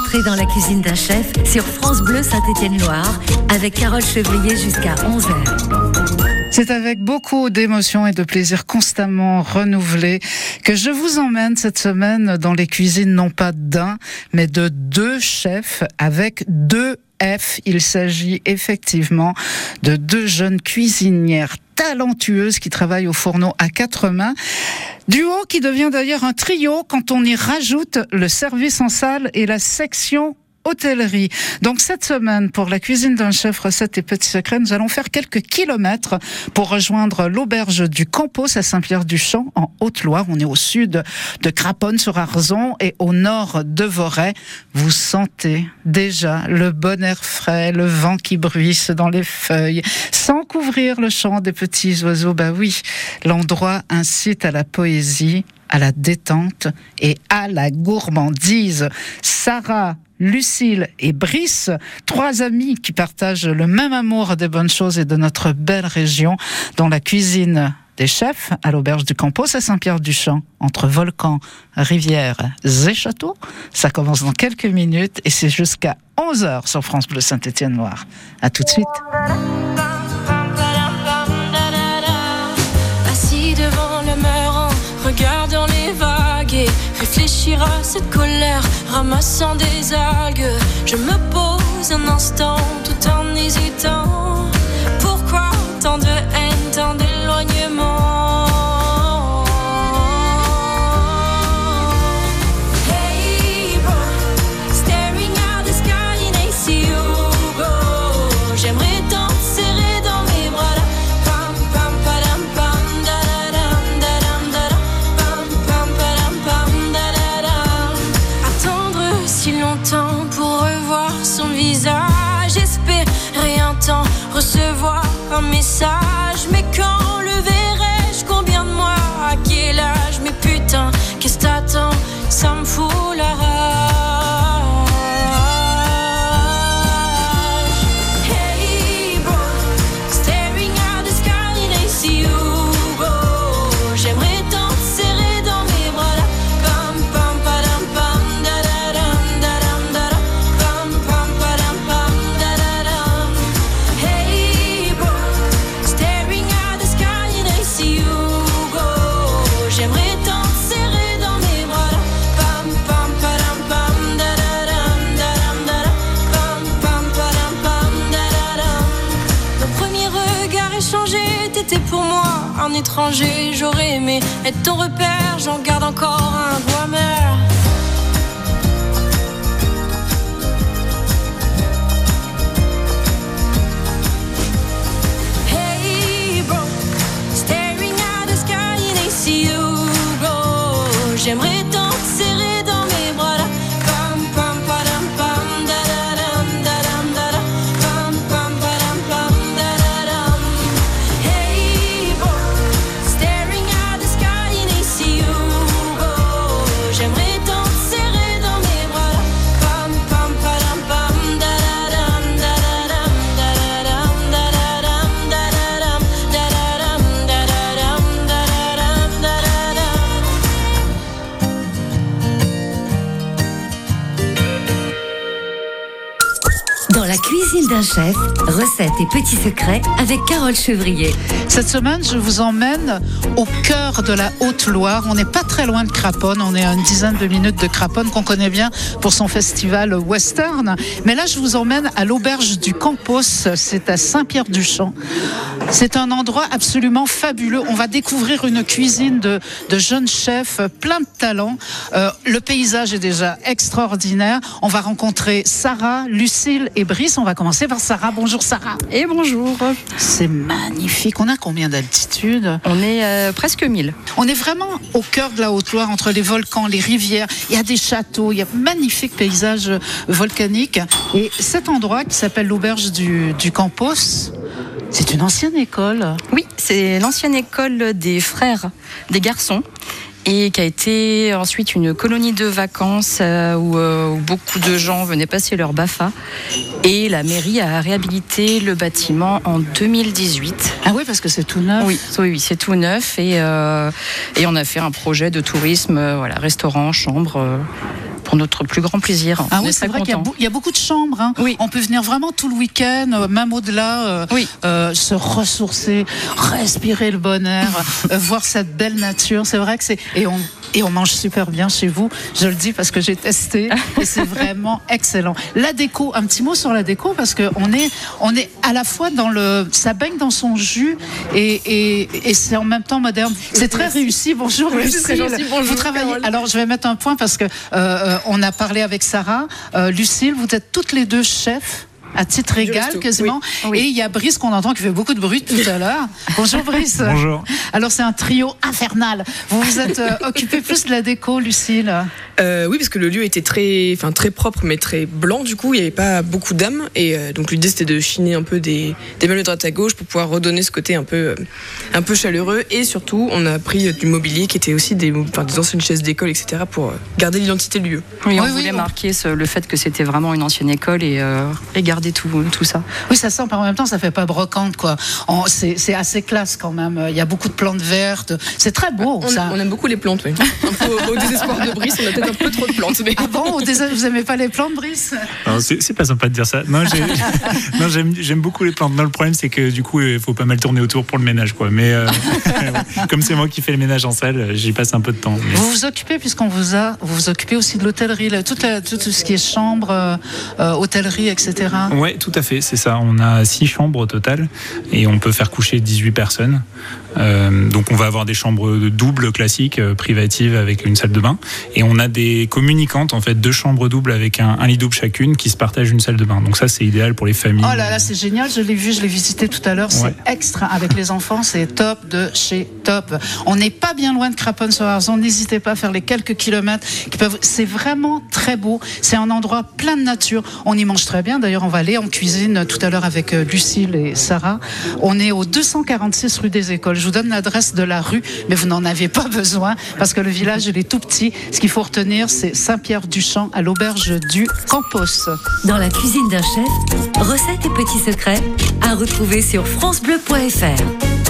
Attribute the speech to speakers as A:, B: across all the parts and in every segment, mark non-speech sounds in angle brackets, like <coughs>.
A: Entrez dans la cuisine d'un chef sur France Bleu Saint-Étienne-Loire avec Carole Chevrier jusqu'à 11h.
B: C'est avec beaucoup d'émotion et de plaisir constamment renouvelé que je vous emmène cette semaine dans les cuisines non pas d'un, mais de deux chefs avec deux F. Il s'agit effectivement de deux jeunes cuisinières talentueuses qui travaillent au fourneau à quatre mains. Duo qui devient d'ailleurs un trio quand on y rajoute le service en salle et la section hôtellerie. Donc cette semaine, pour la cuisine d'un chef recette et petits secrets, nous allons faire quelques kilomètres pour rejoindre l'auberge du Campos à Saint-Pierre-du-Champ en Haute-Loire. On est au sud de Craponne sur Arzon et au nord de Voray. Vous sentez déjà le bon air frais, le vent qui bruisse dans les feuilles, sans couvrir le chant des petits oiseaux. Bah oui, l'endroit incite à la poésie à la détente et à la gourmandise. Sarah Lucille et Brice, trois amis qui partagent le même amour des bonnes choses et de notre belle région, dont la cuisine des chefs à l'auberge du Campos à Saint-Pierre-du-Champ, entre volcans, rivières et châteaux. Ça commence dans quelques minutes et c'est jusqu'à 11h sur France Bleu Saint-Étienne-Loire. À tout de suite.
C: Cette colère, ramassant des algues. Je me pose un instant tout en étranger. J'aurais aimé être ton repère, j'en garde encore un goût amer. Hey bro, staring at the sky and I see you go. J'aimerais
A: chef, recettes et petits secrets avec Carole Chevrier.
B: Cette semaine, je vous emmène au cœur de la Haute-Loire. On n'est pas très loin de Craponne. On est à une dizaine de minutes de Craponne qu'on connaît bien pour son festival western. Mais là, je vous emmène à l'auberge du Campos. C'est à Saint-Pierre-du-Champ. C'est un endroit absolument fabuleux. On va découvrir une cuisine de, de jeunes chefs, plein de talent. Euh, le paysage est déjà extraordinaire. On va rencontrer Sarah, Lucille et Brice. On va commencer par Sarah. Bonjour Sarah.
D: Et bonjour.
B: C'est magnifique. On a combien d'altitude
D: On est euh, presque 1000.
B: On est vraiment au cœur de la Haute-Loire, entre les volcans, les rivières. Il y a des châteaux, il y a magnifiques paysages volcaniques. Et cet endroit qui s'appelle l'auberge du, du Campos, c'est une ancienne école.
D: Oui, c'est l'ancienne école des frères, des garçons. Et qui a été ensuite une colonie de vacances euh, où, euh, où beaucoup de gens venaient passer leur BAFA. Et la mairie a réhabilité le bâtiment en 2018.
B: Ah oui, parce que c'est tout neuf.
D: Oui, oui, oui, c'est tout neuf et, euh, et on a fait un projet de tourisme, voilà, restaurant, chambre, pour notre plus grand plaisir.
B: Ah
D: On
B: oui,
D: est
B: c'est vrai qu'il y, y a beaucoup de chambres. hein.
D: Oui.
B: On peut venir vraiment tout le week-end, euh, même au-delà, euh,
D: Oui.
B: euh, se ressourcer, respirer le bon air, <laughs> voir cette belle nature. C'est vrai que c'est et on et on mange super bien chez vous. Je le dis parce que j'ai testé et c'est <laughs> vraiment excellent. La déco, un petit mot sur la déco parce que on est on est à la fois dans le ça baigne dans son jus et et, et c'est en même temps moderne. C'est très réussi. Bonjour
E: Oui,
B: Lucille.
E: gentil. Bonjour,
B: Vous travaillez.
E: Carole.
B: Alors je vais mettre un point parce que euh, euh, on a parlé avec Sarah, Euh, Lucille. Vous êtes toutes les deux chefs. À titre égal, quasiment.
D: oui.
B: Et il y a Brice qu'on entend qui fait beaucoup de bruit tout à l'heure. <laughs> Bonjour Brice.
F: Bonjour.
B: Alors c'est un trio infernal. Vous vous êtes euh, <laughs> occupé plus de la déco, Lucille.
E: Euh, oui, parce que le lieu était très, enfin très propre, mais très blanc. Du coup, il n'y avait pas beaucoup d'âme, et euh, donc l'idée c'était de chiner un peu des, des meubles de droite à gauche pour pouvoir redonner ce côté un peu, euh, un peu chaleureux. Et surtout, on a pris du mobilier qui était aussi des, enfin, des anciennes chaises d'école, etc., pour garder l'identité du lieu.
D: Oui, on
B: Oui,
D: voulait marquer ce- le fait que c'était vraiment une ancienne école et, euh, et garder tout, tout ça.
B: Oui, ça sent, mais en même temps, ça fait pas brocante, quoi. C'est c'est assez classe quand même. Il y a beaucoup de plantes vertes. C'est très beau.
E: On,
B: ça.
E: on aime beaucoup les plantes, oui. Un peu au, désespoir de Brice, on a peut-être un peu trop de plantes, mais
B: Ah bon, au désert, vous aimez pas les plantes, Brice?
F: Alors, C'est pas sympa de dire ça. Non, j'ai- <laughs> non, j'aime beaucoup les plantes. Non, le problème, c'est que du coup, il faut pas mal tourner autour pour le ménage, quoi. Mais euh, <laughs> comme c'est moi qui fais le ménage en salle, j'y passe un peu de temps. Mais-
B: Vous vous occupez, puisqu'on vous a, vous vous occupez aussi de l'hôtellerie, tout, la- tout, tout ce qui est chambre, euh, euh, hôtellerie, etc.
F: Ouais, tout à fait, c'est ça. On a six chambres au total et on peut faire coucher 18 personnes. Euh, donc on va avoir des chambres doubles classiques, euh, privatives avec une salle de bain. Et on a des communicantes, en fait, deux chambres doubles avec un, un lit double chacune qui se partagent une salle de bain. Donc ça, c'est idéal pour les familles.
B: Oh là là, c'est génial, je l'ai vu, je l'ai visité tout à l'heure, c'est extra. Avec les enfants, c'est top de chez top. On n'est pas bien loin de Craponne-sur-Arzon, n'hésitez pas à faire les quelques kilomètres qui peuvent. C'est vraiment très beau, c'est un endroit plein de nature. On y mange très bien, d'ailleurs, on va aller en cuisine tout à l'heure avec euh, Lucille et Sarah. On est au 246 rue des Écoles. Je vous donne l'adresse de la rue, mais vous n'en avez pas besoin parce que le village, il est tout petit. Ce qu'il faut retenir, c'est Saint-Pierre-du-Champ à l'auberge du Campos.
A: Dans la cuisine d'un chef, recettes et petits secrets à retrouver sur francebleu.fr.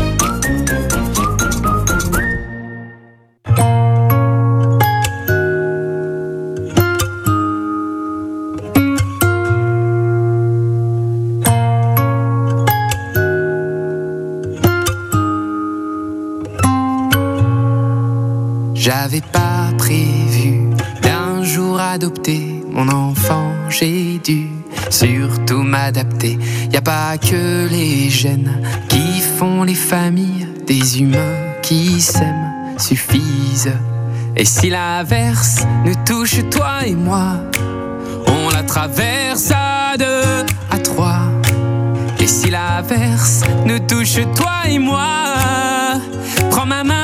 G: J'avais pas prévu d'un jour adopter mon enfant, j'ai dû surtout m'adapter. Y a pas que les gènes qui font les familles, des humains qui s'aiment suffisent. Et si l'averse nous touche toi et moi, on la traverse à deux, à trois. Et si l'averse nous touche toi et moi, prends ma main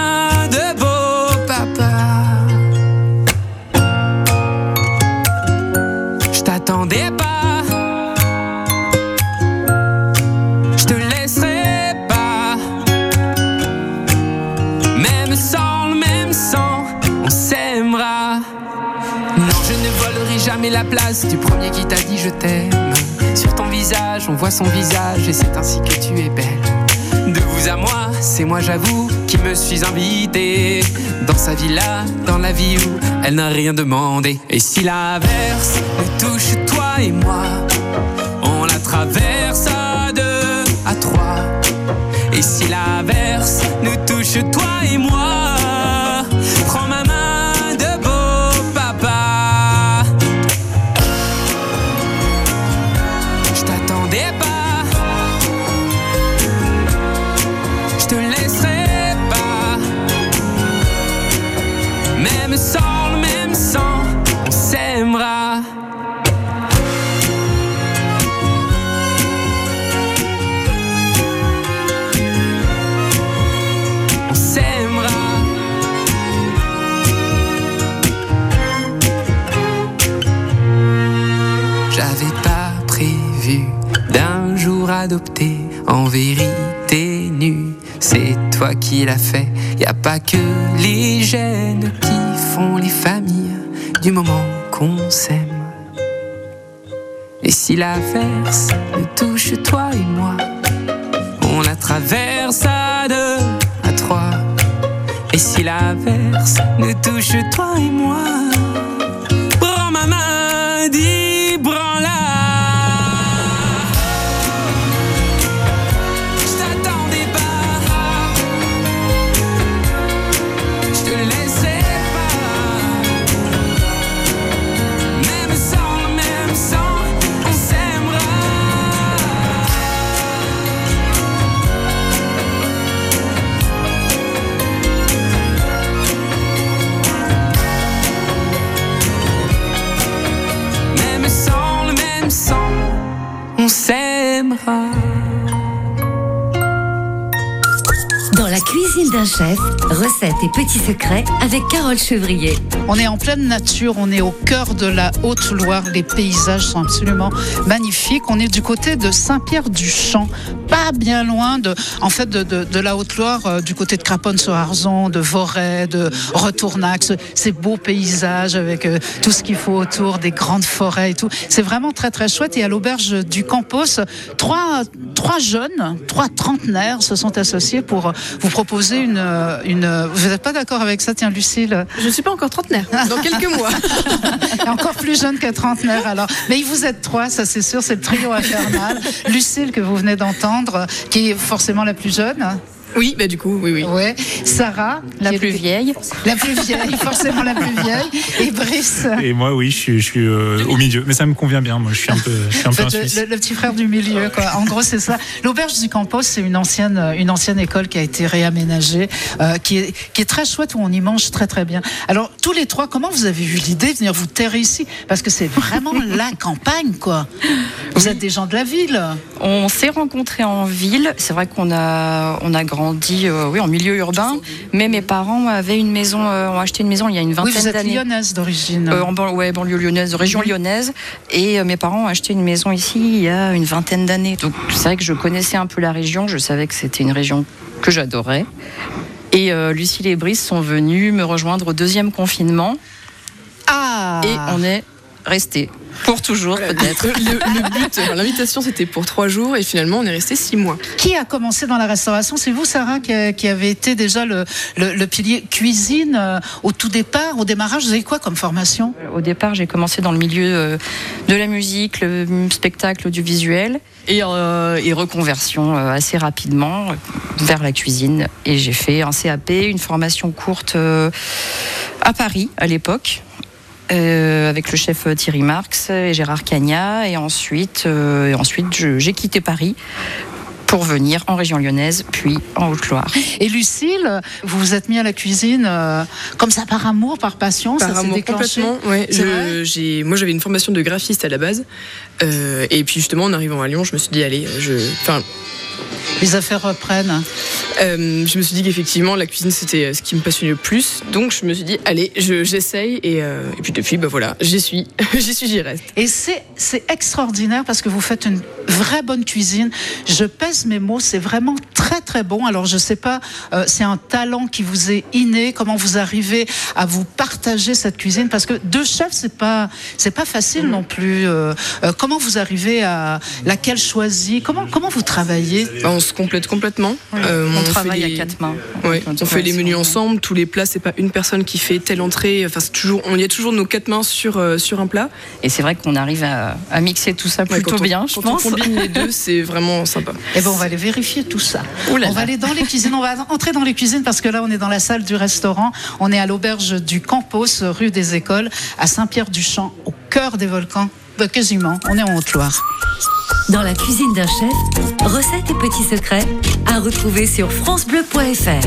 G: la place du premier qui t'a dit je t'aime. Sur ton visage, on voit son visage et c'est ainsi que tu es belle. De vous à moi, c'est moi j'avoue qui me suis invité dans sa villa, dans la vie où elle n'a rien demandé. Et si l'averse nous touche toi et moi, on la traverse à deux, à trois. Et si l'averse nous touche toi et moi, J'avais pas prévu d'un jour adopter en vérité nu. C'est toi qui l'as fait. Y a pas que les gènes qui font les familles du moment qu'on s'aime. Et si l'averse nous touche toi et moi, on la traverse à deux, à trois. Et si l'averse nous touche toi et moi, prends me dit branla. On s'aimera.
A: Dans la cuisine d'un chef, recettes et petits secrets avec Carole Chevrier.
B: On est en pleine nature, on est au cœur de la Haute-Loire. Les paysages sont absolument magnifiques. On est du côté de Saint-Pierre-du-Champ, pas bien loin de, en fait, de, de- de la Haute-Loire, euh, du côté de Craponne-sur-Arzon, de Voray, de Retournac. Ce- Ces beaux paysages avec euh, tout ce qu'il faut autour, des grandes forêts et tout. C'est vraiment très très chouette. Et à l'auberge du Campos, trois, trois jeunes, trois trentenaires se sont associés pour vous proposer une, euh, une. Vous n'êtes pas d'accord avec ça, tiens, Lucille?
E: Je suis pas encore trentenaire. Dans quelques mois. <laughs>
B: Encore plus jeune que trentenaire alors. Mais vous êtes trois, ça c'est sûr, c'est le trio infernal. Lucille que vous venez d'entendre, qui est forcément la plus jeune.
E: Oui, bah du coup, oui, oui.
B: Ouais. Sarah,
D: La plus
B: était-
D: vieille.
B: La plus vieille, <laughs> forcément la plus vieille. Et Brice.
F: Et moi, oui, je suis, je suis euh, au milieu. Mais ça me convient bien. Moi, je suis un peu, je suis un peu un
B: Le,
F: Suisse.
B: le- le petit frère du milieu, quoi. En gros, c'est ça. L'auberge du Campos, c'est une ancienne, euh, une ancienne école qui a été réaménagée, euh, qui est, qui est très chouette où on y mange très très bien. Alors, tous les trois, comment vous avez eu l'idée de venir vous terrer ici? Parce que c'est vraiment <laughs> la campagne, quoi. Vous êtes des gens de la ville.
D: On s'est rencontrés en ville. C'est vrai qu'on a, on a grandi euh, oui, en milieu urbain, mais mes parents avaient une maison, euh, ont acheté une maison il y a une
B: Oui,
D: vingtaine
B: vous êtes
D: d'années.
B: lyonnaise d'origine.
D: Euh, en ban- ouais, banlieue lyonnaise, région lyonnaise. Et euh, mes parents ont acheté une maison ici il y a une vingtaine d'années. Donc c'est vrai que je connaissais un peu la région. Je savais que c'était une région que j'adorais. Et euh, Lucille et Brice sont venus me rejoindre au deuxième confinement.
B: Ah
D: Et on est restés. Pour toujours, peut-être.
E: Le, le but, enfin, l'invitation, c'était pour trois jours et finalement, on est resté six mois.
B: Qui a commencé dans la restauration? C'est vous, Sarah, qui, a- qui avez été déjà le, le- le pilier cuisine euh, au tout départ, au démarrage? Vous avez quoi comme formation?
D: Au départ, j'ai commencé dans le milieu euh, de la musique, le spectacle, du visuel, et, euh, et reconversion euh, assez rapidement euh, vers la cuisine. Et j'ai fait un CAP, une formation courte euh, à Paris à l'époque. Euh, avec le chef Thierry Marx et Gérard Cagna et ensuite, euh, et ensuite je- j'ai quitté Paris pour venir en région lyonnaise puis en Haute-Loire.
B: Et Lucille, vous vous êtes mis à la cuisine euh, comme ça par amour, par passion
E: Par
B: ça s'est
E: amour
B: déclenché
E: complètement. Ouais, je, j'ai, moi, j'avais une formation de graphiste à la base. Euh, et puis, justement, en arrivant à Lyon, je me suis dit, allez, je, enfin,
B: Les affaires reprennent.
E: Euh, je me suis dit qu'effectivement la cuisine c'était euh, ce qui me passionnait le plus, donc je me suis dit allez, je- j'essaye et, euh, et puis depuis bah voilà, j'y suis, <laughs> j'y suis, j'y reste.
B: Et c'est extraordinaire parce que vous faites une vraie bonne cuisine. Je pèse mes mots, c'est vraiment très très bon. Alors je sais pas, euh, c'est un talent qui vous est inné. Comment vous arrivez à vous partager cette cuisine? Parce que deux chefs, c'est pas c'est pas facile non plus. Comment vous arrivez à laquelle choisir? Comment comment vous travaillez?
E: On se complète complètement. Euh,
D: on
E: fait
D: travaille
E: les-
D: à quatre mains.
E: Ouais,
D: Donc,
E: on fait les menus ensemble, tous les plats, c'est pas une personne qui fait telle entrée. Enfin, toujours, on y a toujours nos quatre mains sur euh, sur un plat.
D: Et c'est vrai qu'on arrive à, à mixer tout ça
E: Ouais,
D: plutôt
E: on-
D: bien, je
E: quand
D: pense.
E: on combine les deux, <laughs> c'est vraiment sympa.
B: Eh ben, on va aller vérifier tout ça.
D: Là
B: on va aller dans les cuisines. On va <laughs> entrer dans les cuisines parce que là, on est dans la salle du restaurant. On est à l'auberge du Campos, rue des Écoles, à Saint-Pierre-du-Champ, au cœur des volcans. Ben, quasiment. On est en Haute-Loire.
A: Dans la cuisine d'un chef, recettes et petits secrets à retrouver sur francebleu.fr.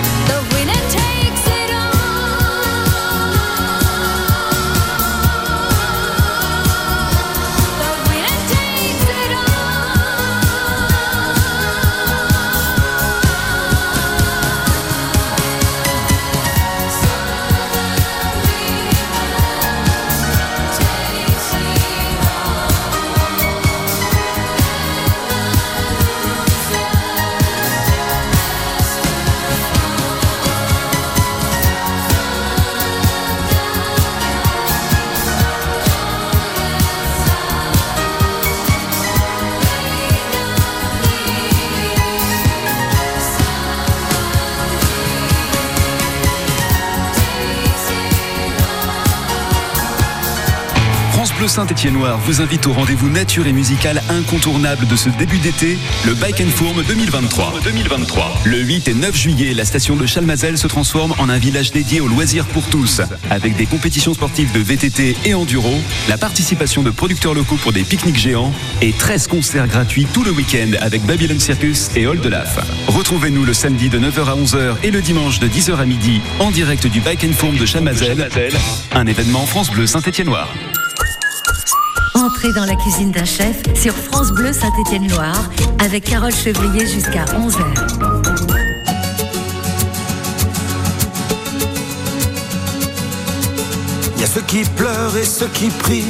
H: Bleu Saint-Étienne-Noir vous invite au rendez-vous nature et musical incontournable de ce début d'été, le Bike and Fourme 2023. 2023. Le 8 et 9 juillet, la station de Chalmazel se transforme en un village dédié aux loisirs pour tous, avec des compétitions sportives de VTT et enduro, la participation de producteurs locaux pour des pique-niques géants et 13 concerts gratuits tout le week-end avec Babylon Circus et de Laf. Retrouvez-nous le samedi de 9h à 11h et le dimanche de 10h à midi en direct du Bike and Fourme de Chalmazel, un événement France Bleu Saint-Étienne-Noir.
A: Dans la cuisine d'un chef sur France Bleu Saint-Étienne-Loire avec Carole Chevrier jusqu'à 11h.
I: Il y a ceux qui pleurent et ceux qui prient,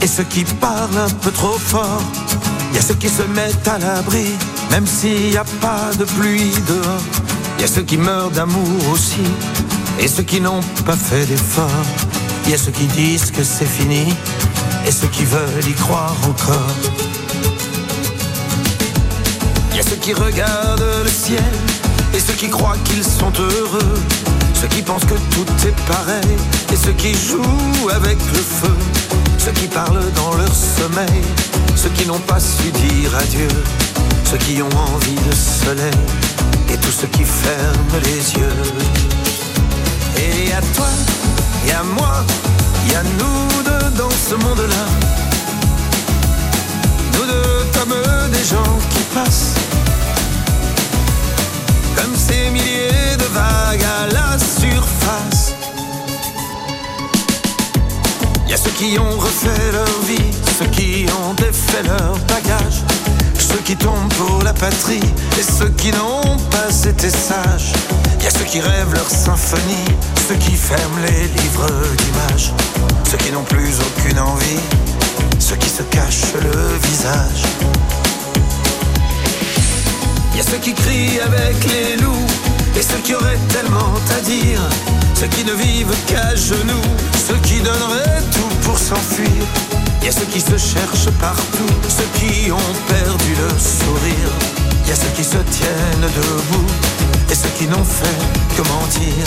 I: et ceux qui parlent un peu trop fort. Il y a ceux qui se mettent à l'abri, même s'il n'y a pas de pluie dehors. Il y a ceux qui meurent d'amour aussi, et ceux qui n'ont pas fait d'effort. Il y a ceux qui disent que c'est fini, et ceux qui veulent y croire encore. Il y a ceux qui regardent le ciel et ceux qui croient qu'ils sont heureux, ceux qui pensent que tout est pareil et ceux qui jouent avec le feu, ceux qui parlent dans leur sommeil, ceux qui n'ont pas su dire adieu, ceux qui ont envie de soleil et tous ceux qui ferment les yeux. Et à toi, et à moi, y a nous deux dans ce monde-là. Nous deux comme des gens qui passent. Comme ces milliers de vagues à la surface. Y a ceux qui ont refait leur vie, ceux qui ont défait leur bagage, ceux qui tombent pour la patrie et ceux qui n'ont pas été sages. Y a ceux qui rêvent leur symphonie, ceux qui ferment les livres d'images, ceux qui n'ont plus aucune envie, ceux qui se cachent le visage. Y a ceux qui crient avec les loups et ceux qui auraient tellement à dire, ceux qui ne vivent qu'à genoux, ceux qui donneraient tout pour s'enfuir. Y a ceux qui se cherchent partout, ceux qui ont perdu le sourire. Il y a ceux qui se tiennent debout et ceux qui n'ont fait que mentir.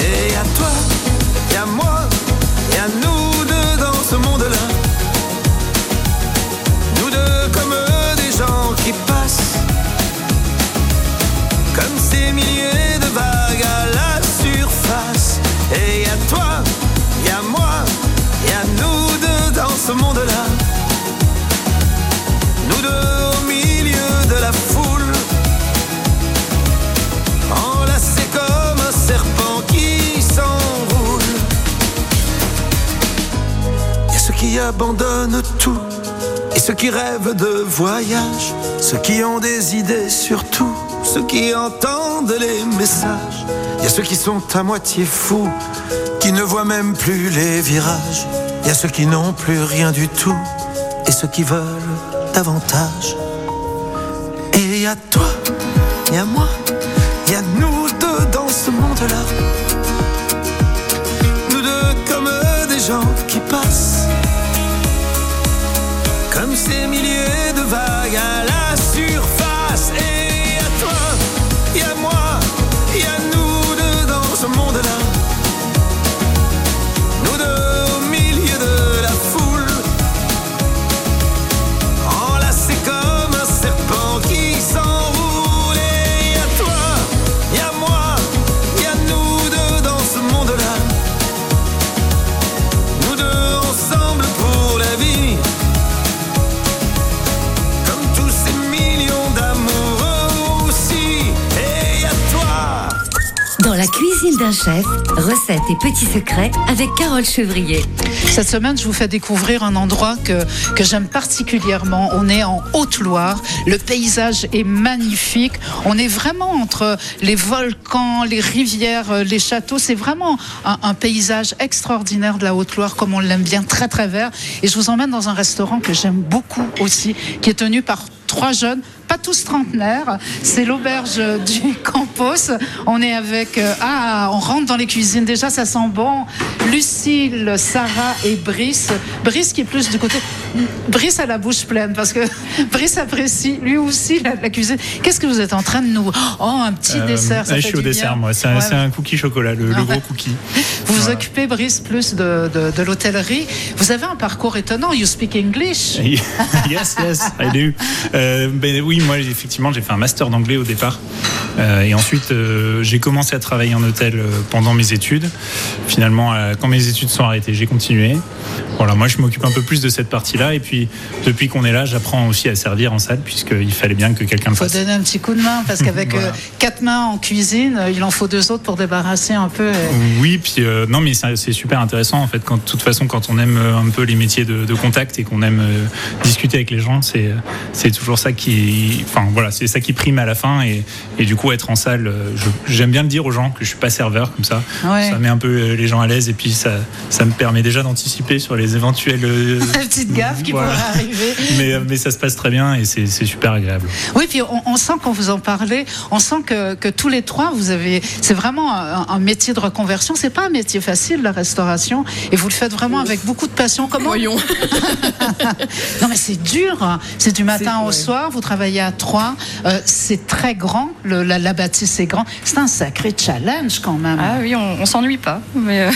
I: Et à toi, et à moi, et à nous deux dans ce monde-là. Nous deux comme des gens qui passent. Comme ces milliers de vagues à la surface. Et à toi, et à moi, et à nous deux dans ce monde-là. Nous deux au milieu qui abandonnent tout. Et ceux qui rêvent de voyage, ceux qui ont des idées sur tout, ceux qui entendent les messages. Il y a ceux qui sont à moitié fous, qui ne voient même plus les virages. Il y a ceux qui n'ont plus rien du tout, et ceux qui veulent davantage. Et il y a toi, il y a moi, il y a nous deux dans ce monde-là. Nous deux comme des gens qui passent. Comme ces milliers de vagues à la surface.
A: D'un chef, recettes et petits secrets avec Carole Chevrier.
B: Cette semaine, je vous fais découvrir un endroit que, que j'aime particulièrement. On est en Haute-Loire. Le paysage est magnifique. On est vraiment entre les volcans, les rivières, euh, les châteaux. C'est vraiment un, un paysage extraordinaire de la Haute-Loire, comme on l'aime bien, très très vert. Et je vous emmène dans un restaurant que j'aime beaucoup aussi, qui est tenu par trois jeunes, pas tous trentenaires. C'est l'auberge du <laughs> Campos. On est avec. euh, ah, on rentre dans les cuisines. Déjà, ça sent bon. Lucille, Sarah et Brice. Brice qui est plus du côté. Brice a la bouche pleine parce que <laughs> Brice apprécie lui aussi la, la cuisine. Qu'est-ce que vous êtes en train de nous. Oh, un petit
F: Euh,
B: dessert. Ça
F: je
B: fait
F: suis au dessert,
B: bien.
F: moi. C'est un,
B: Ouais,
F: c'est un cookie chocolat, le, le
B: Ah
F: gros
B: ouais.
F: cookie.
B: Vous vous occupez, Brice, plus de, de, de l'hôtellerie. Vous avez un parcours étonnant. You speak English. <laughs>
F: yes, yes, I do. Euh, ben oui, moi effectivement j'ai fait un master d'anglais au départ Euh, et ensuite euh, j'ai commencé à travailler en hôtel euh, pendant mes études. Finalement, quand mes études sont arrêtées, j'ai continué. Voilà, moi je m'occupe un peu plus de cette partie-là et puis depuis qu'on est là, j'apprends aussi à servir en salle puisqu'il fallait bien que quelqu'un le
B: Il faut
F: fasse.
B: donner un petit coup de main parce <laughs> qu'avec
F: Voilà.
B: euh, quatre mains en cuisine, euh, il en faut deux autres pour débarrasser un peu. euh,
F: Oui, puis euh, non, mais c'est super intéressant en fait. Quand, de toute façon, quand on aime un peu les métiers de, de contact et qu'on aime euh, discuter avec les gens, c'est toujours ça qui, enfin voilà, c'est ça qui prime à la fin. Et, et du coup, être en salle, j'aime bien le dire aux gens que je suis pas serveur comme ça.
B: Ouais.
F: Ça met un peu les gens à l'aise et puis ça ça me permet déjà d'anticiper sur les les éventuels. euh, <laughs>
B: La petite gaffe qui
F: Voilà.
B: pourrait arriver.
F: mais, euh, mais ça se passe très bien et c'est c'est super agréable.
B: Oui, puis on, on sent quand vous en parlez, on sent que, que tous les trois, vous avez, c'est vraiment un, un métier de reconversion. C'est pas un métier facile la restauration, et vous le faites vraiment avec beaucoup de passion. Comment
E: Voyons. <laughs>
B: Non, mais c'est dur. hein. C'est du matin au
E: ouais.
B: soir. Vous travaillez à trois. Euh, c'est très grand. Le, la, la bâtisse est grand. C'est un sacré challenge quand même.
D: Ah oui, on, on s'ennuie pas, mais euh,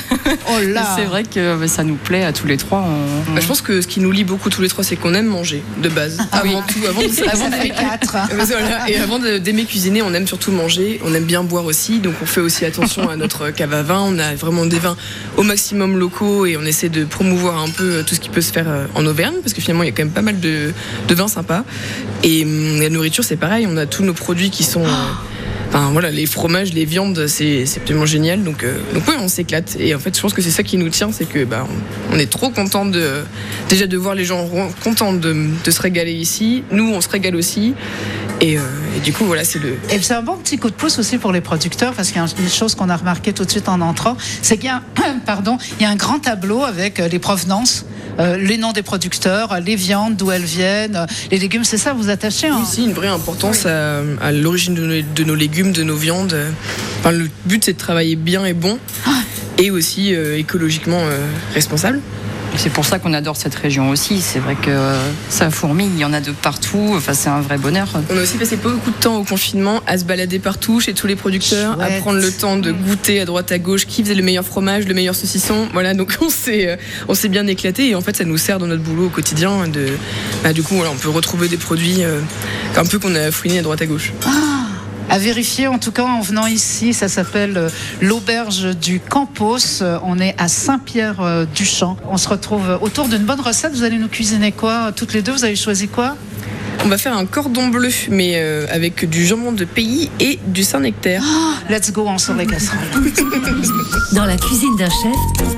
B: oh là. <laughs>
D: c'est vrai que bah, ça nous plaît à tous les trois. on-
E: Bah, je pense que ce qui nous lie beaucoup tous les trois, c'est qu'on aime manger de base. avant tout, avant de <laughs>
B: Ah, quatre.
E: Euh. Et avant d'aimer cuisiner, on aime surtout manger, on aime bien boire aussi, donc on fait aussi attention à notre <laughs> cave à vin. On a vraiment des vins au maximum locaux et on essaie de promouvoir un peu euh, tout ce qui peut se faire euh, en Auvergne, parce que finalement il y a quand même pas mal de, de vins sympas. Et hum, la nourriture, c'est pareil, on a tous nos produits qui sont. euh, Voilà, les fromages, les viandes, c'est absolument génial. Donc, euh, donc oui, on s'éclate. Et en fait, je pense que c'est ça qui nous tient, c'est que bah, on, est trop content de déjà de voir les gens contents de se régaler ici. Nous, on se régale aussi. Et, euh, et du coup, voilà, c'est le.
B: Et c'est un bon petit coup de pouce aussi pour les producteurs, parce qu'il y a une chose qu'on a remarqué tout de suite en entrant, c'est qu'il y a, <coughs> pardon, il y a un grand tableau avec euh, les provenances. euh, les noms des producteurs, les viandes, d'où elles viennent, les légumes, c'est ça, vous attachez hein
E: aussi une vraie importance à, à l'origine de nos, de nos légumes, de nos viandes. Enfin, le but, c'est de travailler bien et bon. Et aussi euh, écologiquement responsable.
D: C'est pour ça qu'on adore cette région aussi. C'est vrai que euh, ça fourmille, il y en a de partout. Enfin, c'est un vrai bonheur.
E: On a aussi passé beaucoup de temps au confinement à se balader partout chez tous les producteurs,
B: Chouette.
E: à prendre le temps de goûter à droite à gauche qui faisait le meilleur fromage, le meilleur saucisson. Voilà, donc <laughs> on s'est euh, on s'est bien éclaté et en fait ça nous sert dans notre boulot au quotidien. De, bah, du coup, voilà, on peut retrouver des produits euh, un peu qu'on a fouinés à droite à gauche.
B: À vérifier, en tout cas, en venant ici, ça s'appelle euh, l'auberge du Campos. Euh, On est à Saint-Pierre-du-Champ. On se retrouve autour d'une bonne recette. Vous allez nous cuisiner quoi Toutes les deux, vous avez choisi quoi?
E: On va faire un cordon bleu, mais euh, avec du jambon de pays et du Saint-Nectaire.
B: Let's go, on sort les casseroles. <laughs>
J: Dans la cuisine d'un chef,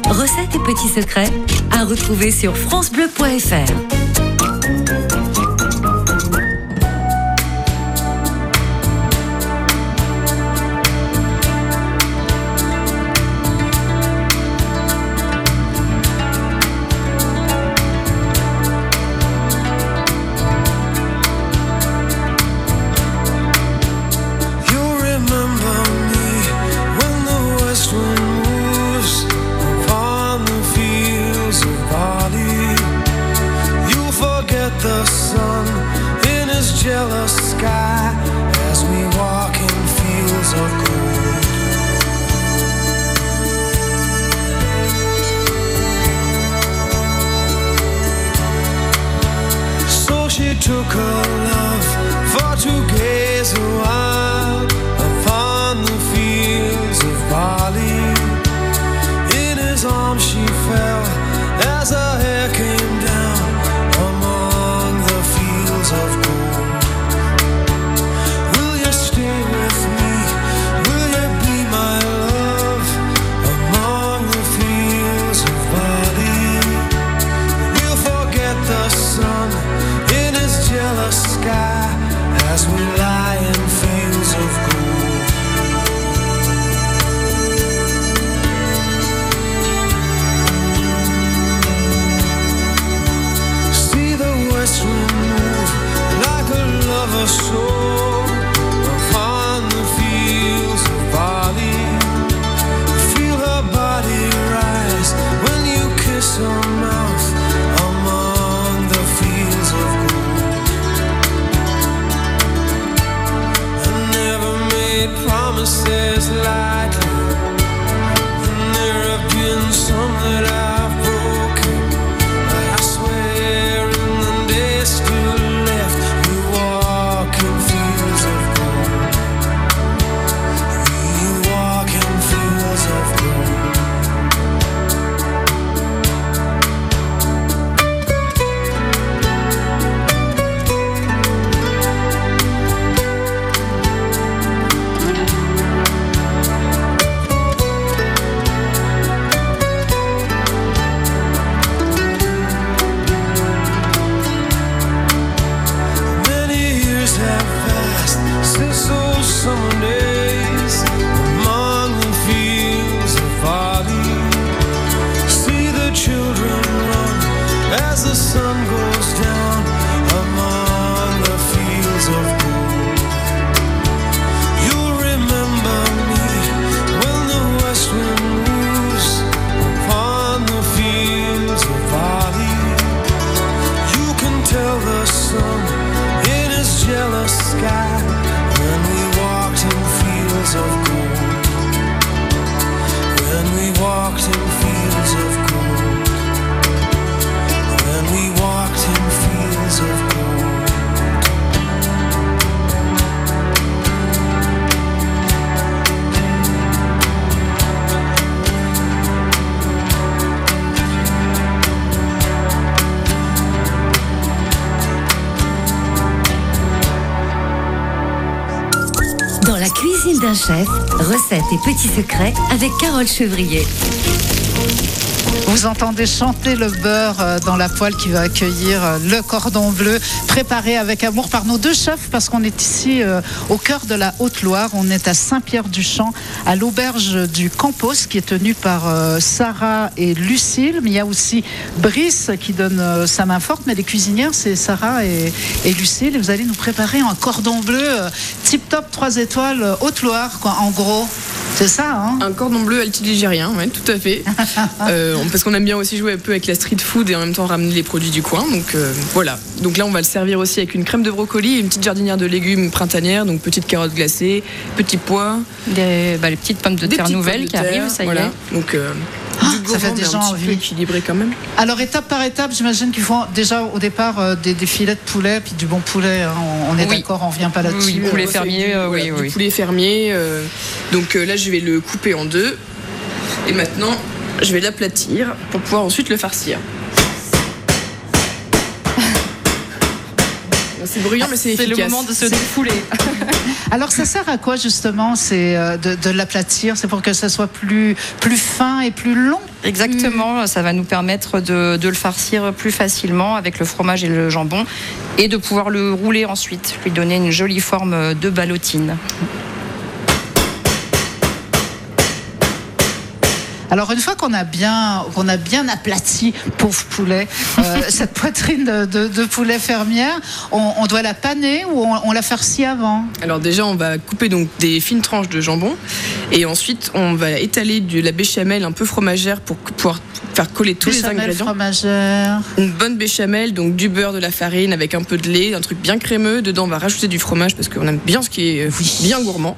J: recettes et petits secrets à retrouver sur francebleu.fr.
A: recettes et petits secrets avec Carole Chevrier.
B: Vous entendez chanter le beurre euh, dans la poêle qui va accueillir euh, le cordon bleu, préparé avec amour par nos deux chefs, parce qu'on est ici euh, au cœur de la Haute-Loire. On est à Saint-Pierre-du-Champ, à l'auberge du Campos, qui est tenue par Sarah et Lucille. Mais il y a aussi Brice qui donne sa main forte, mais les cuisinières, c'est Sarah et, et Lucille. Et vous allez nous préparer un cordon bleu tip-top 3 étoiles Haute-Loire, en gros. C'est ça, hein
E: Un cordon bleu altiligérien, ouais, tout à fait. <laughs> Euh, on- parce qu'on aime bien aussi jouer un peu avec la street food et en même temps ramener les produits du coin. Donc euh, voilà. Donc là, on va le servir aussi avec une crème de brocoli et une petite jardinière de légumes printanière. Donc petite carotte glacée, petits pois,
D: Des, bah, les petites pommes de
E: des
D: terre
E: petites
D: nouvelles
E: de
D: qui arrivent, ça y
E: voilà.
D: est.
E: Donc euh,
B: ça fait
E: mais
B: déjà
E: un petit
B: envie.
E: peu équilibré quand même.
B: Alors étape par étape, j'imagine qu'il faut déjà au départ euh, des, des filets de poulet, puis du bon poulet. hein. On, on est
D: Oui.
B: d'accord, on vient pas là-dessus.
D: Oui, poulet
E: Euh,
D: fermier, euh,
E: voilà,
D: oui,
E: du
D: oui.
E: poulet fermier. euh, donc euh, là, je vais le couper en deux. Et maintenant, je vais l'aplatir pour pouvoir ensuite le farcir. C'est bruyant, mais c'est
D: C'est
E: efficace.
D: le moment de se défouler. <laughs>
B: Alors ça sert à quoi justement C'est euh, de, de l'aplatir, c'est pour que ça soit plus plus fin et plus long?
D: Exactement, ça va nous permettre de, de le farcir plus facilement avec le fromage et le jambon et de pouvoir le rouler ensuite, lui donner une jolie forme de ballotine.
B: Alors une fois qu'on a bien qu'on a bien aplati pauvre poulet, euh, <laughs> cette poitrine de, de- de poulet fermière, on, on doit la paner ou on, on la farcit avant
E: Alors déjà, on va couper donc des fines tranches de jambon et ensuite on va étaler de la béchamel un peu fromagère pour pouvoir faire coller tous les ingrédients.
B: fromagère.
E: Une bonne béchamel, donc du beurre, de la farine avec un peu de lait, un truc bien crémeux. Dedans, on va rajouter du fromage parce qu'on aime bien ce qui est euh, bien gourmand.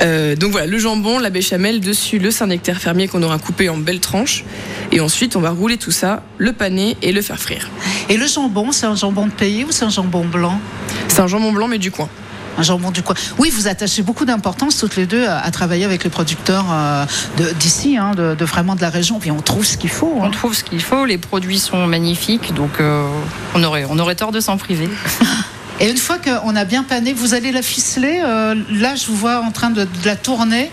E: Euh, donc voilà, le jambon, la béchamel, dessus le Saint-Nectaire fermier qu'on aura coupé en belles tranches. Et ensuite, on va rouler tout ça, le paner et le faire frire.
B: Et le jambon, c'est un jambon de pays ou c'est un jambon blanc
E: C'est un jambon blanc, mais du coin.
B: Un jambon du coin. Oui, vous attachez beaucoup d'importance toutes les deux à, à travailler avec les producteurs euh, de- d'ici, hein, de, de vraiment de la région. Puis on trouve ce qu'il faut.
D: On
B: hein.
D: trouve ce qu'il faut, les produits sont magnifiques, donc euh, on, aurait, on aurait tort de s'en priver. <laughs>
B: Et une fois qu'on a bien pané, vous allez la ficeler. euh, là, je vous vois en train de, de la tourner.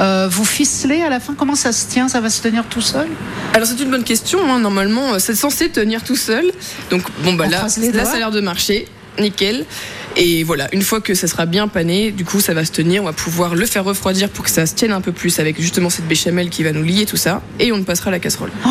B: Euh, vous ficelez à la fin. Comment ça se tient Ça va se tenir tout seul?
E: Alors c'est une bonne question. hein. Normalement, euh, c'est censé tenir tout seul. Donc bon bah
B: On
E: là, là ça a l'air de marcher. Nickel. Et voilà, une fois que ça sera bien pané, du coup ça va se tenir, on va pouvoir le faire refroidir pour que ça se tienne un peu plus avec justement cette béchamel qui va nous lier tout ça, et on passera à la casserole.
B: Oh,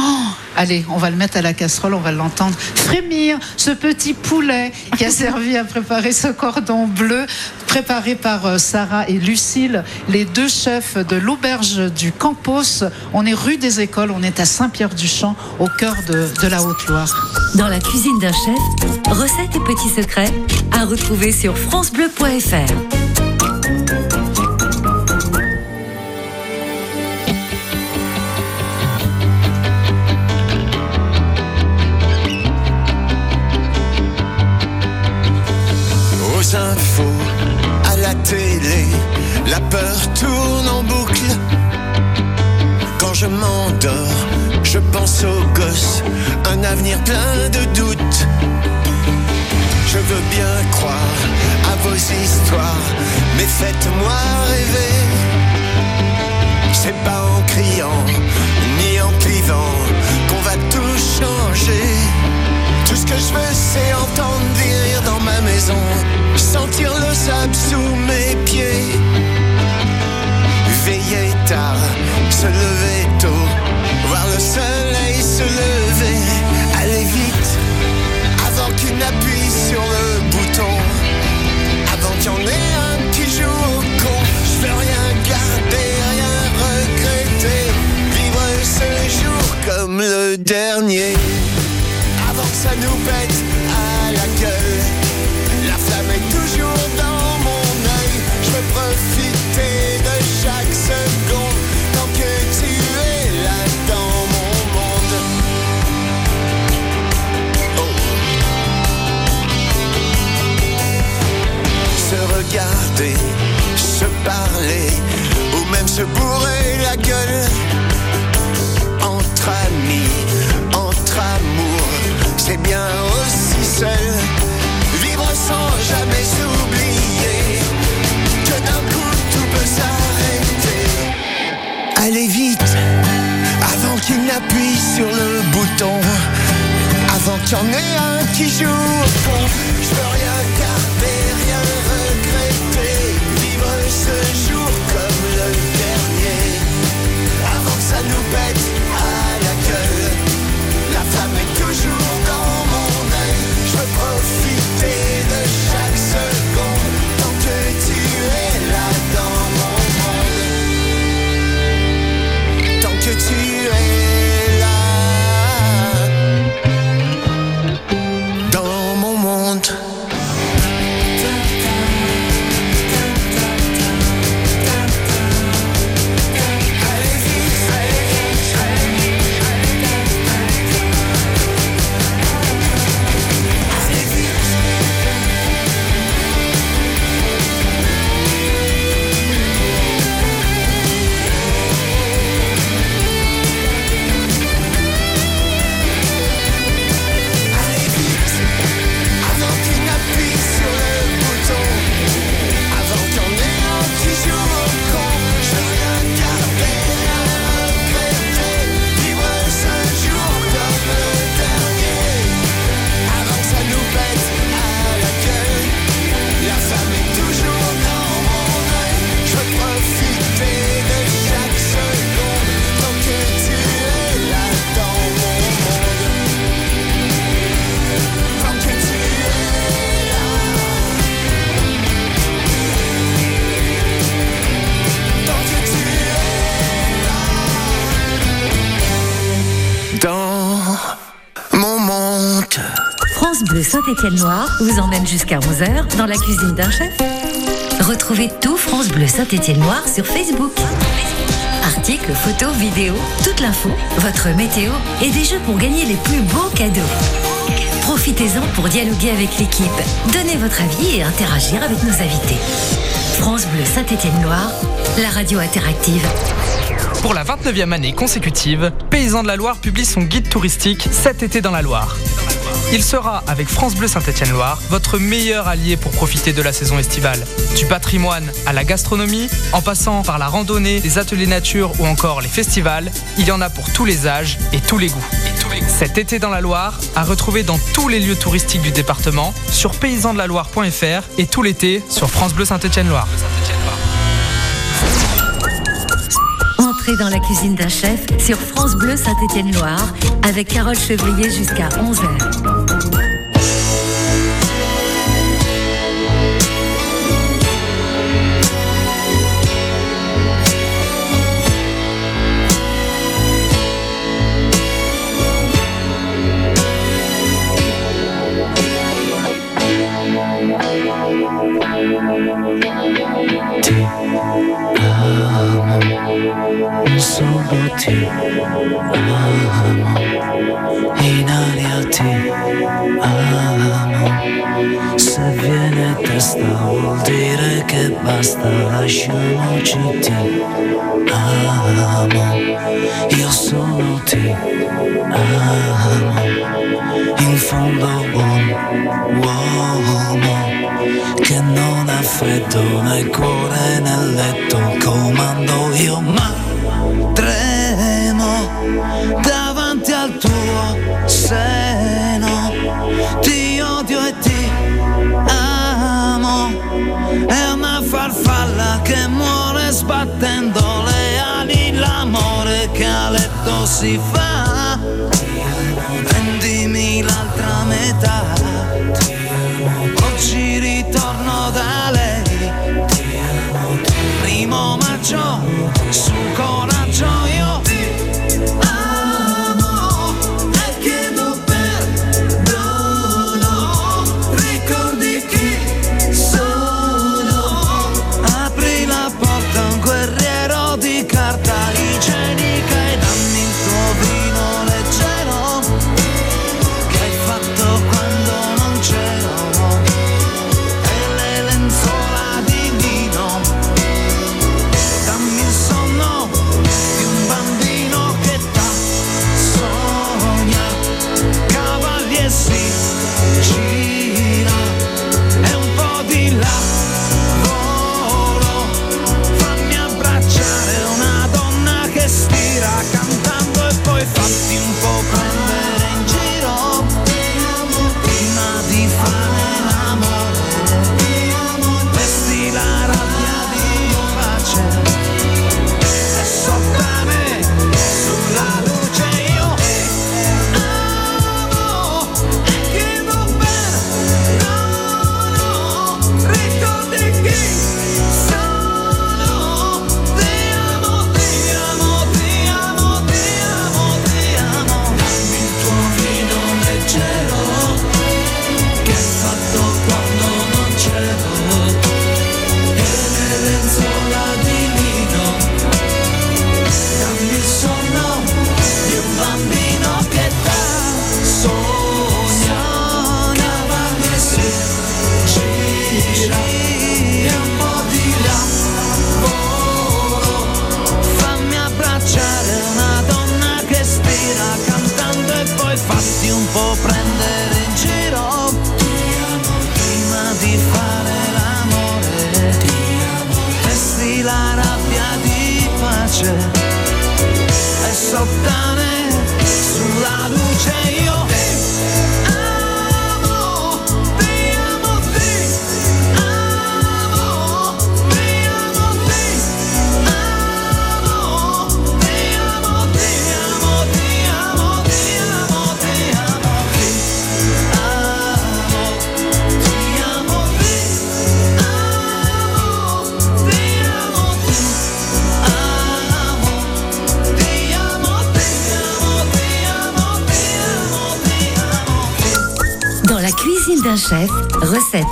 B: Allez, on va le mettre à la casserole, on va l'entendre frémir, ce petit poulet qui a servi à préparer ce cordon bleu, préparé par euh, Sarah et Lucille, les deux chefs de l'auberge du Campos. On est rue des Écoles, on est à Saint-Pierre-du-Champ, au cœur de, de la Haute-Loire.
A: Dans la cuisine d'un chef, recettes et petits secrets à retrouver sur francebleu.fr.
K: la peur tourne en boucle. Quand je m'endors, je pense aux gosses, un avenir plein de doutes. Je veux bien croire à vos histoires, mais faites-moi rêver. C'est pas en criant, ni en clivant, qu'on va tout changer. Tout ce que je veux, c'est entendre des rires dans ma maison, sentir le sable sous mes pieds. Veiller tard, se lever tôt, voir le soleil se lever, aller vite, avant qu'il n'appuie sur le bouton, avant qu'il y en ait un qui joue au con. Je veux rien garder, rien regretter, vivre ce jour comme le dernier Avant qu'il y en ait un qui joue
A: Bleu Saint-Étienne-Loire vous emmène jusqu'à 11h dans la cuisine d'un chef. Retrouvez tout France Bleu Saint-Étienne-Loire sur Facebook. Articles, photos, vidéos, toute l'info, votre météo et des jeux pour gagner les plus beaux cadeaux. Profitez-en pour dialoguer avec l'équipe, donner votre avis et interagir avec nos invités. France Bleu Saint-Étienne-Loire, la radio interactive.
L: Pour la 29e année consécutive, Paysans de la Loire publie son guide touristique Cet été dans la Loire. Il sera, avec France Bleu Saint-Étienne-Loire, votre meilleur allié pour profiter de la saison estivale. Du patrimoine à la gastronomie, en passant par la randonnée, les ateliers nature ou encore les festivals, il y en a pour tous les âges et tous les goûts. Cet été dans la Loire, à retrouver dans tous les lieux touristiques du département, sur paysansdelaloire.fr et tout l'été sur France Bleu Saint-Étienne-Loire.
A: Entrez dans la cuisine d'un chef sur France Bleu Saint-Étienne-Loire avec Carole Chevrier jusqu'à 11h.
M: Basta, lasciamoci ti amo. Io solo ti amo, in fondo buon uomo che non ha freddo nel cuore nel letto comando io ma tremo davanti al tuo seno è una farfalla che muore sbattendo le ali l'amore che a letto si fa. Prendimi l'altra metà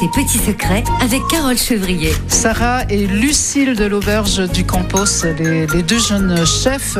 A: petits secrets avec Carole Chevrier.
B: Sarah et Lucille de l'Auberge du Campos, les, deux jeunes chefs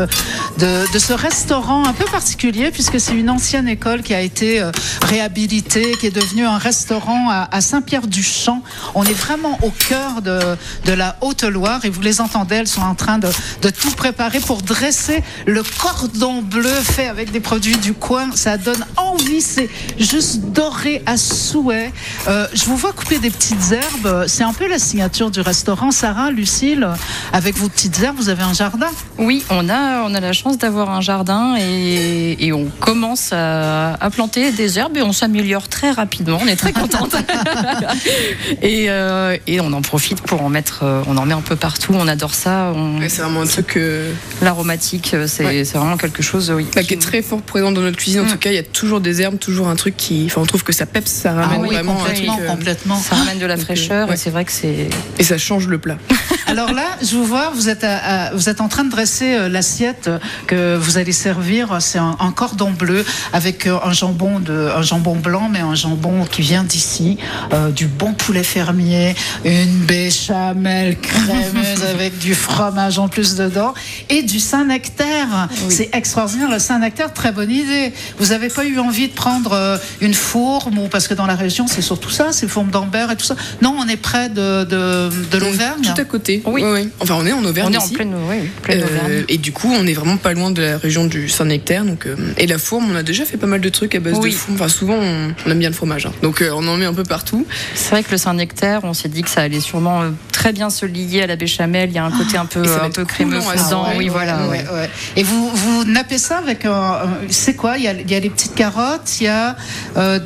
B: de, de ce restaurant un peu particulier puisque c'est une ancienne école qui a été réhabilitée, qui est devenue un restaurant à, Saint-Pierre-du-Champ. On est vraiment au cœur de, la Haute-Loire et vous les entendez, elles sont en train de, tout préparer pour dresser le cordon bleu fait avec des produits du coin. Ça donne envie, c'est juste doré à souhait. Euh, je vous vois couper des petites herbes. C'est un peu la signature du restaurant. Sarah, Lucille, avec vos petites herbes, vous avez un jardin?
D: Oui, on a, on a la chance d'avoir un jardin et, on commence à planter des herbes et on s'améliore très rapidement. On est très contente. <laughs> et, euh, et on en profite pour en mettre, euh, on en met un peu partout. On adore ça. On...
E: C'est vraiment un truc. euh,
D: L'aromatique, euh, c'est
E: Ouais.
D: vraiment quelque chose oui,
E: bah, qui est très fort présent dans notre cuisine. En
D: Mm.
E: tout cas, il y a toujours des herbes, toujours un truc qui. Enfin, on trouve que ça peps, ça ramène
B: oui,
E: vraiment un
B: complètement,
E: truc, euh,
B: complètement.
D: Ça ramène de la fraîcheur
E: ouais.
D: et c'est vrai que c'est.
E: Et ça change le plat. <laughs>
B: Alors là, je vous vois, vous êtes, à- à- vous êtes en train de dresser l'assiette que vous allez servir. C'est un, un cordon bleu avec un jambon, de, un jambon blanc, mais un jambon qui vient d'ici, euh, du bon poulet fermier, une béchamel crémeuse <laughs> avec du fromage en plus dedans et du Saint-Nectaire. C'est extraordinaire, le Saint-Nectaire, très bonne idée. Vous n'avez pas eu envie de prendre euh, une fourme ou parce que dans la région, c'est surtout ça, c'est fourme d'Ambert et tout ça. Non, on est près de, de, de l'Auvergne.
E: Tout à côté.
D: Oui.
E: Enfin, on est en Auvergne.
D: On est en
E: ici.
D: pleine, oui, oui, pleine
E: Euh,
D: Auvergne.
E: et du coup, on est vraiment pas loin de la région du Saint-Nectaire. Donc, euh, et la fourme, on a déjà fait pas mal de trucs à base
D: Oui.
E: de fourme. Enfin, souvent, on, aime bien le fromage. hein. Donc, euh, on en met un peu partout.
D: C'est vrai que le Saint-Nectaire, on s'est dit que ça allait sûrement euh, très bien se lier à la béchamel. Il y a un côté un peu,
E: va
D: un peu crémeux
E: à
D: fondant. oui, voilà.
B: Ouais,
D: ouais.
B: ouais. Et vous, vous nappez ça avec un. un- C'est quoi? Il y, a, il y a les petites carottes, il y a. euh,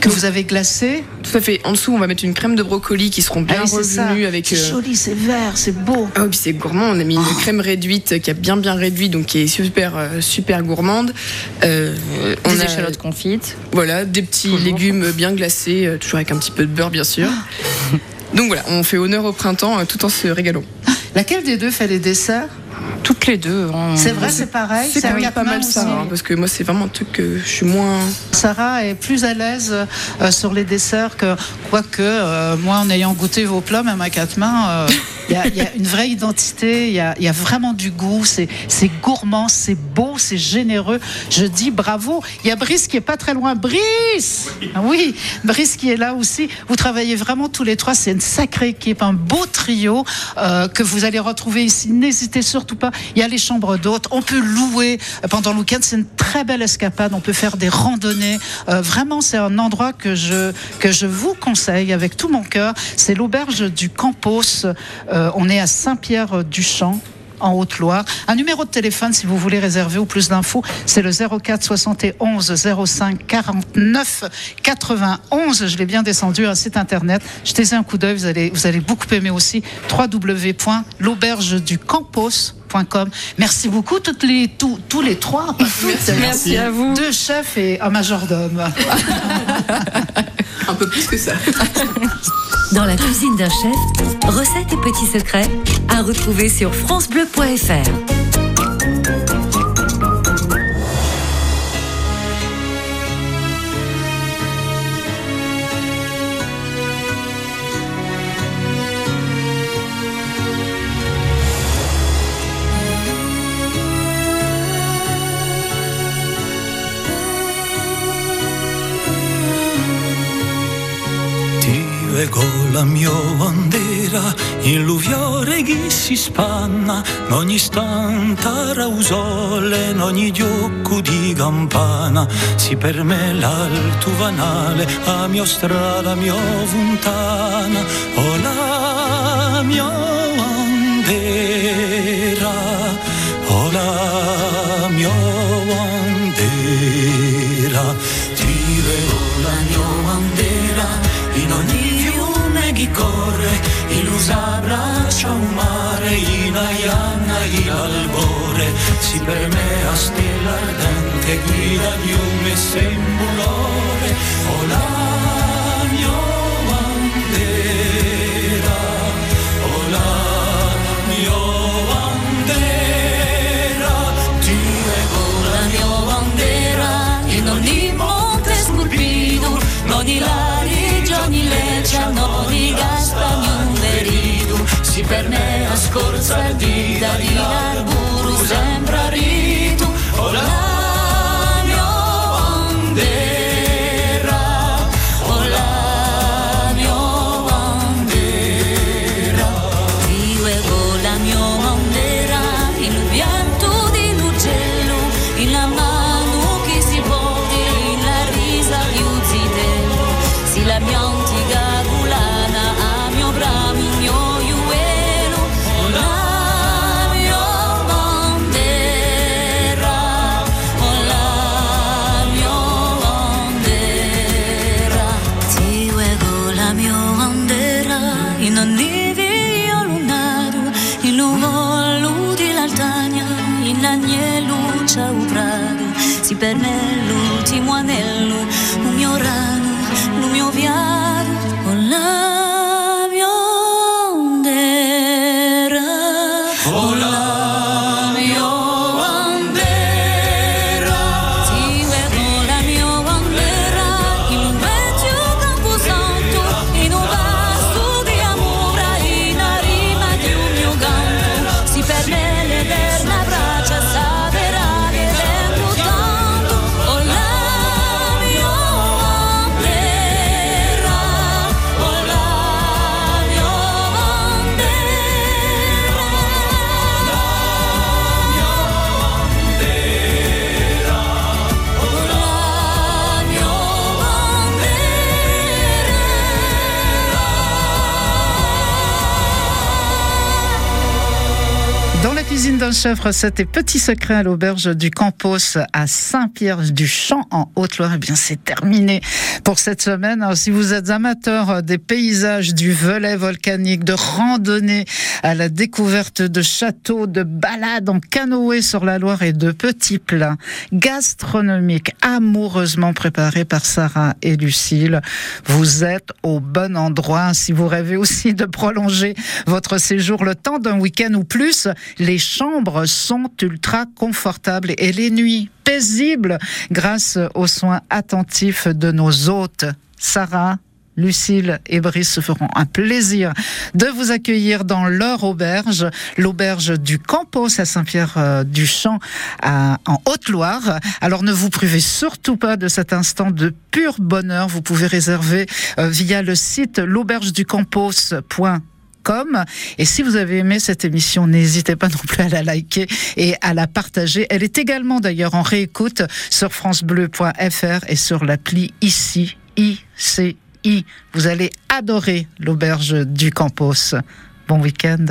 B: que vous avez glacées?
E: Tout à fait. En dessous, on va mettre une crème de brocoli qui seront bien
B: Ah oui,
E: revenues avec.
B: C'est
E: euh,
B: joli, c'est vert, c'est beau.
E: Ah oui, puis c'est gourmand. On a mis une crème réduite qui a bien bien réduit, donc qui est super euh, super gourmande. Euh, on
D: Des
E: a
D: échalotes confites.
E: voilà des petits
D: Toujours.
E: légumes bien glacés, euh, toujours avec un petit peu de beurre bien sûr. Donc voilà, on fait honneur au printemps euh, tout en se régalant.
B: Laquelle des deux fait les desserts?
D: Toutes les deux. on-
B: C'est vrai, c'est pareil.
E: C'est quand même pas mal ça, hein, parce que moi c'est vraiment un truc que je suis moins.
B: Sarah est plus à l'aise euh, sur les desserts que. Quoique, euh, moi, en ayant goûté vos plats, même à quatre mains, euh, <laughs> il y, a- il y a une vraie identité, il y a, il y a vraiment du goût, c'est gourmand, c'est beau, c'est généreux. Je dis bravo. Il y a Brice qui est pas très loin. Brice Oui, Brice qui est là aussi. Vous travaillez vraiment tous les trois, c'est une sacrée équipe, un beau trio euh, que vous allez retrouver ici. N'hésitez surtout pas. Il y a les chambres d'hôtes. On peut louer euh, pendant le week-end. C'est une très belle escapade. On peut faire des randonnées. Euh, vraiment, c'est un endroit que je, que je vous conseille avec tout mon cœur. C'est l'auberge du Campos. Euh, on est à Saint-Pierre-du-Champ en Haute-Loire. Un numéro de téléphone si vous voulez réserver ou plus d'infos, c'est le 04 71 05 49 91. Je l'ai bien descendu, un site internet. Jetez un coup d'œil, vous allez, vous allez beaucoup aimer aussi. www.l'aubergeducampos.com. Merci beaucoup toutes les, tous, tous les trois. toutes.
D: Merci à vous.
B: Deux chefs et un majordome. <laughs>
E: Plus que ça. <laughs>
A: Dans la cuisine d'un chef, recettes et petits secrets à retrouver sur FranceBleu.fr.
N: Leggo la mia bandera in l'uviore che si spanna, in ogni stanta rausole, in ogni giocco di campana, si per me l'alto vanale, a mia strada, mia fontana, o la mia bandera, s'abbraccia un mare in Ayana in albore. Si permea stella ardente guida fiume sembulore o per me a scorza di da
B: Dans la cuisine d'un chef, recette et petits secrets à l'auberge du Campos à Saint-Pierre-du-Champ en Haute-Loire. Eh bien, c'est terminé pour cette semaine. Alors, si vous êtes amateur des paysages, du volet volcanique, de randonnée à la découverte de châteaux, de balades en canoë sur la Loire et de petits plats gastronomiques amoureusement préparés par Sarah et Lucille, vous êtes au bon endroit. Si vous rêvez aussi de prolonger votre séjour le temps d'un week-end ou plus, les chambres sont ultra confortables et les nuits paisibles grâce aux soins attentifs de nos hôtes. Sarah, Lucille et Brice se feront un plaisir de vous accueillir dans leur auberge, l'auberge du Campos à Saint-Pierre-du-Champ à- en Haute-Loire. Alors ne vous privez surtout pas de cet instant de pur bonheur. Vous pouvez réserver euh, via le site l'aubergeducampos.com Et si vous avez aimé cette émission, n'hésitez pas non plus à la liker et à la partager. Elle est également d'ailleurs en réécoute sur francebleu.fr et sur l'appli ICI, ICI. Vous allez adorer l'auberge du Campos. Bon week-end.